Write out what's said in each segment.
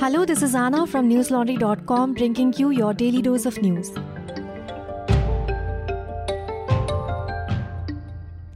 Hello, this is Anna from newslaundry.com bringing you your daily dose of news.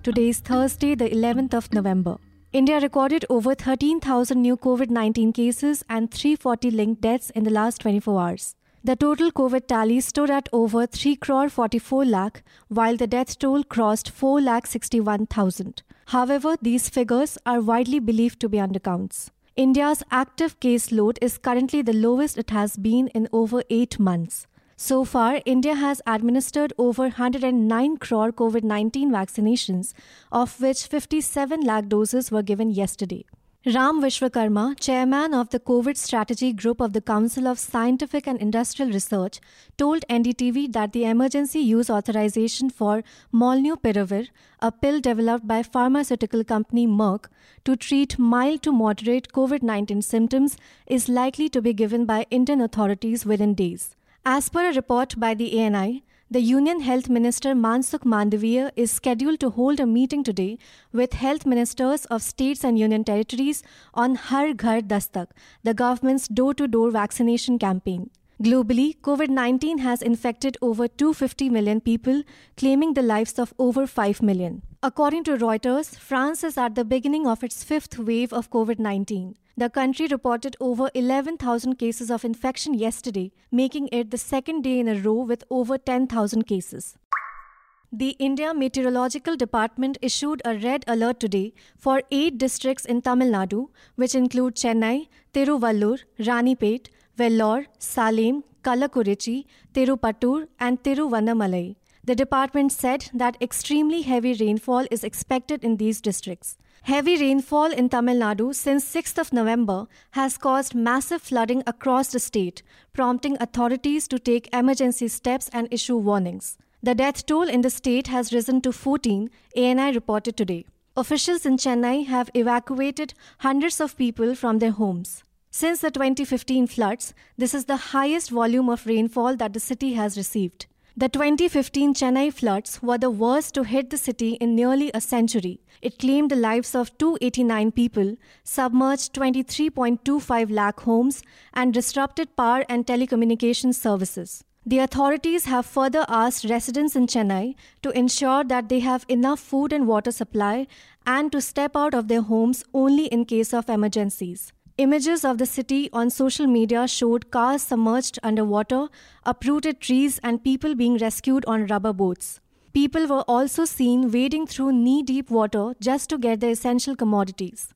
Today is Thursday, the 11th of November. India recorded over 13,000 new COVID 19 cases and 340 linked deaths in the last 24 hours. The total COVID tally stood at over 3 crore 44 lakh, while the death toll crossed 4 lakh 61,000. However, these figures are widely believed to be undercounts. India's active case load is currently the lowest it has been in over 8 months. So far, India has administered over 109 crore COVID 19 vaccinations, of which 57 lakh doses were given yesterday. Ram Vishwakarma, chairman of the COVID Strategy Group of the Council of Scientific and Industrial Research, told NDTV that the emergency use authorization for Molnupiravir, a pill developed by pharmaceutical company Merck to treat mild to moderate COVID 19 symptoms, is likely to be given by Indian authorities within days. As per a report by the ANI, the Union Health Minister Mansukh Mandaviya is scheduled to hold a meeting today with health ministers of states and union territories on Har Ghar Dastak, the government's door-to-door vaccination campaign. Globally, COVID 19 has infected over 250 million people, claiming the lives of over 5 million. According to Reuters, France is at the beginning of its fifth wave of COVID 19. The country reported over 11,000 cases of infection yesterday, making it the second day in a row with over 10,000 cases. The India Meteorological Department issued a red alert today for eight districts in Tamil Nadu, which include Chennai, Tiruvallur, Ranipet, Vellore, Salem, Kallakurichi, Tirupattur, and Tiruvannamalai. The department said that extremely heavy rainfall is expected in these districts. Heavy rainfall in Tamil Nadu since 6th of November has caused massive flooding across the state, prompting authorities to take emergency steps and issue warnings. The death toll in the state has risen to 14, ANI reported today. Officials in Chennai have evacuated hundreds of people from their homes. Since the 2015 floods, this is the highest volume of rainfall that the city has received. The 2015 Chennai floods were the worst to hit the city in nearly a century. It claimed the lives of 289 people, submerged 23.25 lakh homes, and disrupted power and telecommunications services. The authorities have further asked residents in Chennai to ensure that they have enough food and water supply and to step out of their homes only in case of emergencies. Images of the city on social media showed cars submerged underwater, uprooted trees, and people being rescued on rubber boats. People were also seen wading through knee deep water just to get the essential commodities.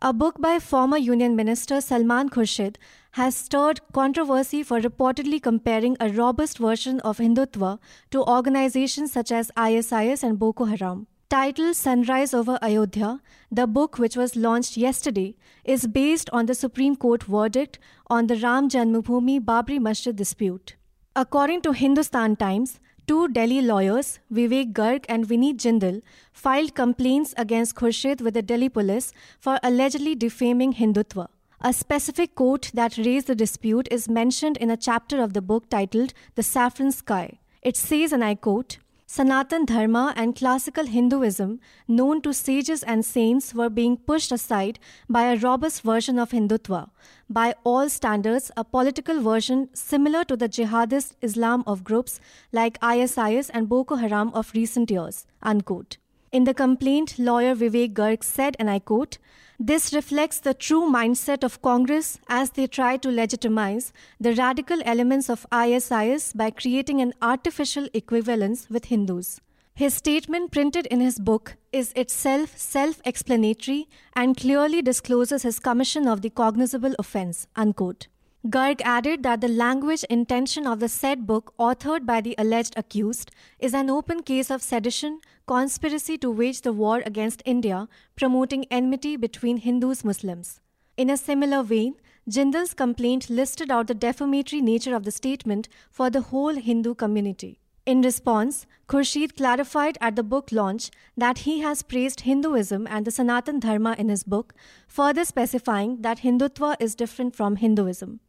A book by former Union Minister Salman Khurshid has stirred controversy for reportedly comparing a robust version of Hindutva to organizations such as ISIS and Boko Haram. Titled Sunrise over Ayodhya, the book, which was launched yesterday, is based on the Supreme Court verdict on the Ram Janmabhoomi Babri Masjid dispute. According to Hindustan Times, two Delhi lawyers, Vivek Garg and Vineet Jindal, filed complaints against Khurshid with the Delhi police for allegedly defaming Hindutva. A specific quote that raised the dispute is mentioned in a chapter of the book titled The Saffron Sky. It says, and I quote, Sanatan Dharma and classical Hinduism, known to sages and saints, were being pushed aside by a robust version of Hindutva, by all standards, a political version similar to the jihadist Islam of groups like ISIS and Boko Haram of recent years. Unquote. In the complaint, lawyer Vivek Garg said, and I quote, this reflects the true mindset of Congress as they try to legitimize the radical elements of ISIS by creating an artificial equivalence with Hindus. His statement, printed in his book, is itself self explanatory and clearly discloses his commission of the cognizable offense. Unquote. Garg added that the language intention of the said book, authored by the alleged accused, is an open case of sedition, conspiracy to wage the war against India, promoting enmity between Hindus Muslims. In a similar vein, Jindal's complaint listed out the defamatory nature of the statement for the whole Hindu community. In response, Khurshid clarified at the book launch that he has praised Hinduism and the Sanatan Dharma in his book, further specifying that Hindutva is different from Hinduism.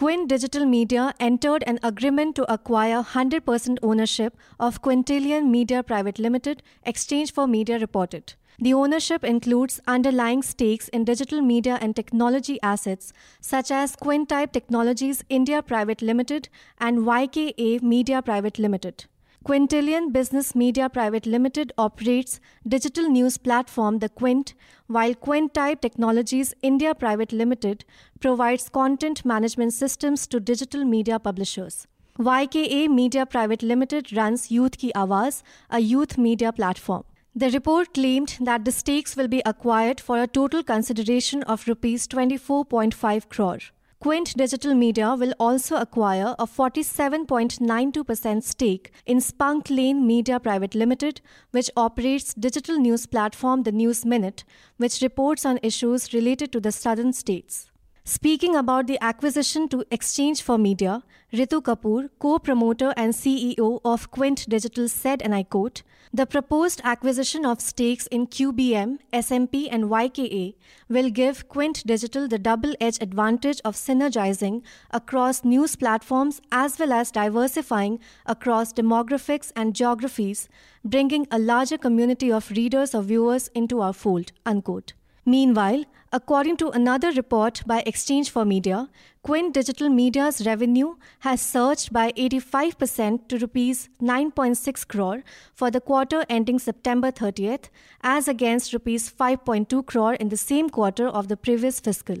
Quint Digital Media entered an agreement to acquire 100% ownership of Quintillion Media Private Limited, Exchange for Media reported. The ownership includes underlying stakes in digital media and technology assets such as Quintype Technologies India Private Limited and YKA Media Private Limited. Quintillion Business Media Private Limited operates digital news platform The Quint, while Quintype Technologies India Private Limited provides content management systems to digital media publishers. YKA Media Private Limited runs Youth Ki Awaaz, a youth media platform. The report claimed that the stakes will be acquired for a total consideration of rupees 24.5 crore. Quint Digital Media will also acquire a 47.92% stake in Spunklane Media Private Limited, which operates digital news platform The News Minute, which reports on issues related to the southern states. Speaking about the acquisition to Exchange for Media, Ritu Kapoor, co-promoter and CEO of Quint Digital said, and I quote, the proposed acquisition of stakes in QBM, SMP and YKA will give Quint Digital the double-edged advantage of synergizing across news platforms as well as diversifying across demographics and geographies, bringing a larger community of readers or viewers into our fold, unquote. Meanwhile, according to another report by Exchange for Media, Quint Digital Media's revenue has surged by 85% to rupees 9.6 crore for the quarter ending September 30th, as against rupees 5.2 crore in the same quarter of the previous fiscal.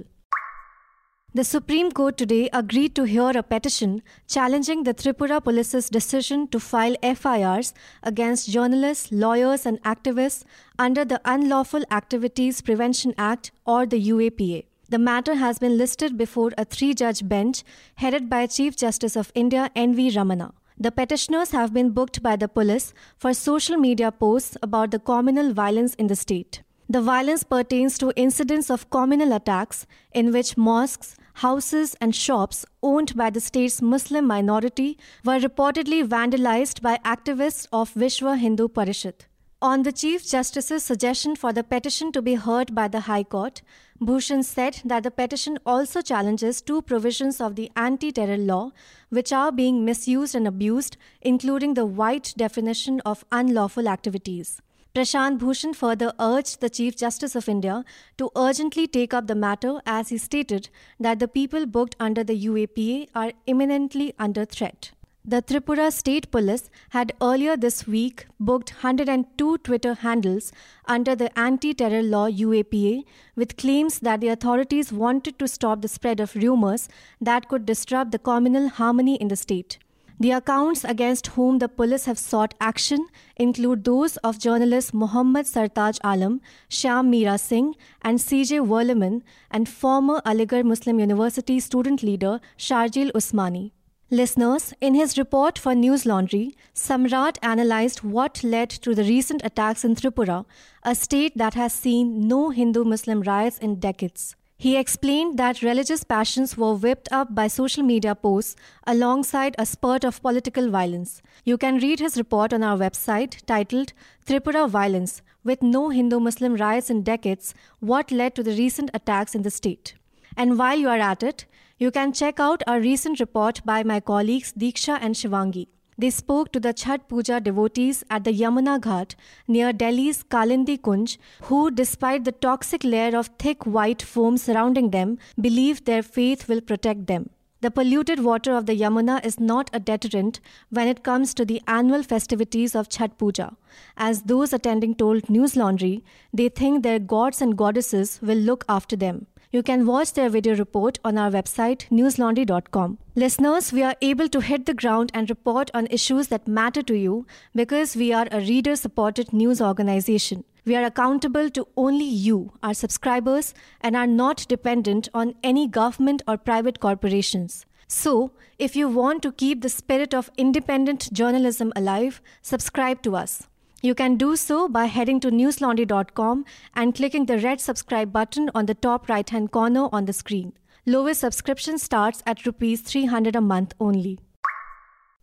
The Supreme Court today agreed to hear a petition challenging the Tripura police's decision to file FIRs against journalists, lawyers, and activists under the Unlawful Activities Prevention Act or the UAPA. The matter has been listed before a three judge bench headed by Chief Justice of India N.V. Ramana. The petitioners have been booked by the police for social media posts about the communal violence in the state. The violence pertains to incidents of communal attacks in which mosques, houses, and shops owned by the state's Muslim minority were reportedly vandalized by activists of Vishwa Hindu Parishad. On the Chief Justice's suggestion for the petition to be heard by the High Court, Bhushan said that the petition also challenges two provisions of the anti terror law, which are being misused and abused, including the wide definition of unlawful activities. Prashant Bhushan further urged the Chief Justice of India to urgently take up the matter as he stated that the people booked under the UAPA are imminently under threat. The Tripura State Police had earlier this week booked 102 Twitter handles under the anti terror law UAPA with claims that the authorities wanted to stop the spread of rumors that could disrupt the communal harmony in the state. The accounts against whom the police have sought action include those of journalists Muhammad Sartaj Alam, Shyam Meera Singh, and CJ Werleman, and former Aligarh Muslim University student leader Sharjeel Usmani. Listeners, in his report for News Laundry, Samrat analyzed what led to the recent attacks in Tripura, a state that has seen no Hindu Muslim riots in decades. He explained that religious passions were whipped up by social media posts alongside a spurt of political violence. You can read his report on our website titled Tripura Violence with no Hindu Muslim riots in decades What led to the recent attacks in the state. And while you are at it, you can check out our recent report by my colleagues Diksha and Shivangi. They spoke to the Chhath Puja devotees at the Yamuna Ghat near Delhi's Kalindi Kunj, who, despite the toxic layer of thick white foam surrounding them, believe their faith will protect them. The polluted water of the Yamuna is not a deterrent when it comes to the annual festivities of Chhath Puja. As those attending told News Laundry, they think their gods and goddesses will look after them. You can watch their video report on our website newslaundry.com. Listeners, we are able to hit the ground and report on issues that matter to you because we are a reader supported news organization. We are accountable to only you, our subscribers, and are not dependent on any government or private corporations. So, if you want to keep the spirit of independent journalism alive, subscribe to us. You can do so by heading to newslaundry.com and clicking the red subscribe button on the top right hand corner on the screen. Lowest subscription starts at rupees 300 a month only.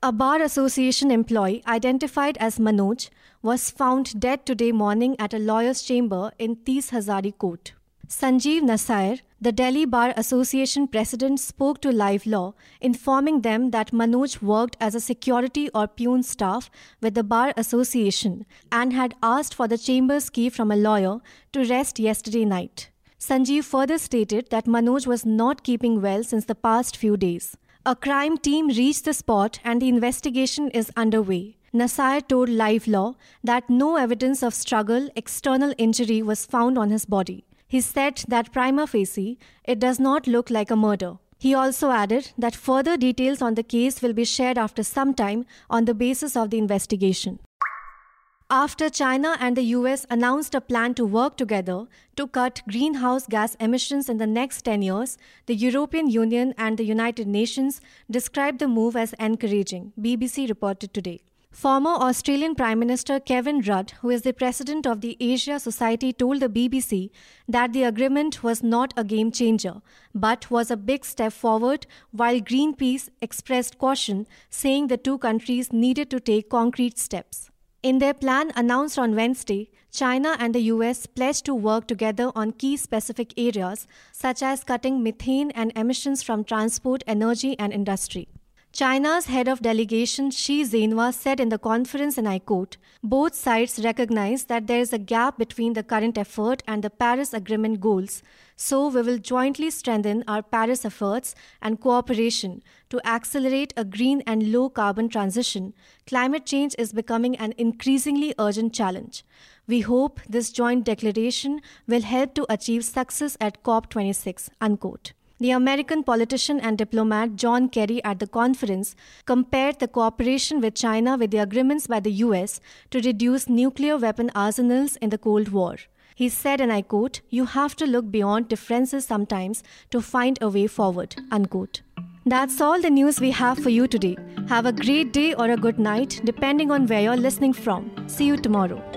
A bar association employee identified as Manoj was found dead today morning at a lawyer's chamber in Tis Hazari Court. Sanjeev Nasiar, the Delhi Bar Association president, spoke to Live Law, informing them that Manoj worked as a security or peon staff with the Bar Association and had asked for the chamber's key from a lawyer to rest yesterday night. Sanjeev further stated that Manoj was not keeping well since the past few days. A crime team reached the spot and the investigation is underway. Nasiar told Live Law that no evidence of struggle, external injury was found on his body. He said that prima facie, it does not look like a murder. He also added that further details on the case will be shared after some time on the basis of the investigation. After China and the US announced a plan to work together to cut greenhouse gas emissions in the next 10 years, the European Union and the United Nations described the move as encouraging, BBC reported today. Former Australian Prime Minister Kevin Rudd, who is the president of the Asia Society, told the BBC that the agreement was not a game changer, but was a big step forward, while Greenpeace expressed caution, saying the two countries needed to take concrete steps. In their plan announced on Wednesday, China and the US pledged to work together on key specific areas such as cutting methane and emissions from transport, energy, and industry. China's head of delegation Xie Zhenhua said in the conference, and I quote, both sides recognize that there is a gap between the current effort and the Paris Agreement goals, so we will jointly strengthen our Paris efforts and cooperation to accelerate a green and low carbon transition. Climate change is becoming an increasingly urgent challenge. We hope this joint declaration will help to achieve success at COP26. Unquote. The American politician and diplomat John Kerry at the conference compared the cooperation with China with the agreements by the US to reduce nuclear weapon arsenals in the Cold War. He said, and I quote, You have to look beyond differences sometimes to find a way forward. Unquote. That's all the news we have for you today. Have a great day or a good night, depending on where you're listening from. See you tomorrow.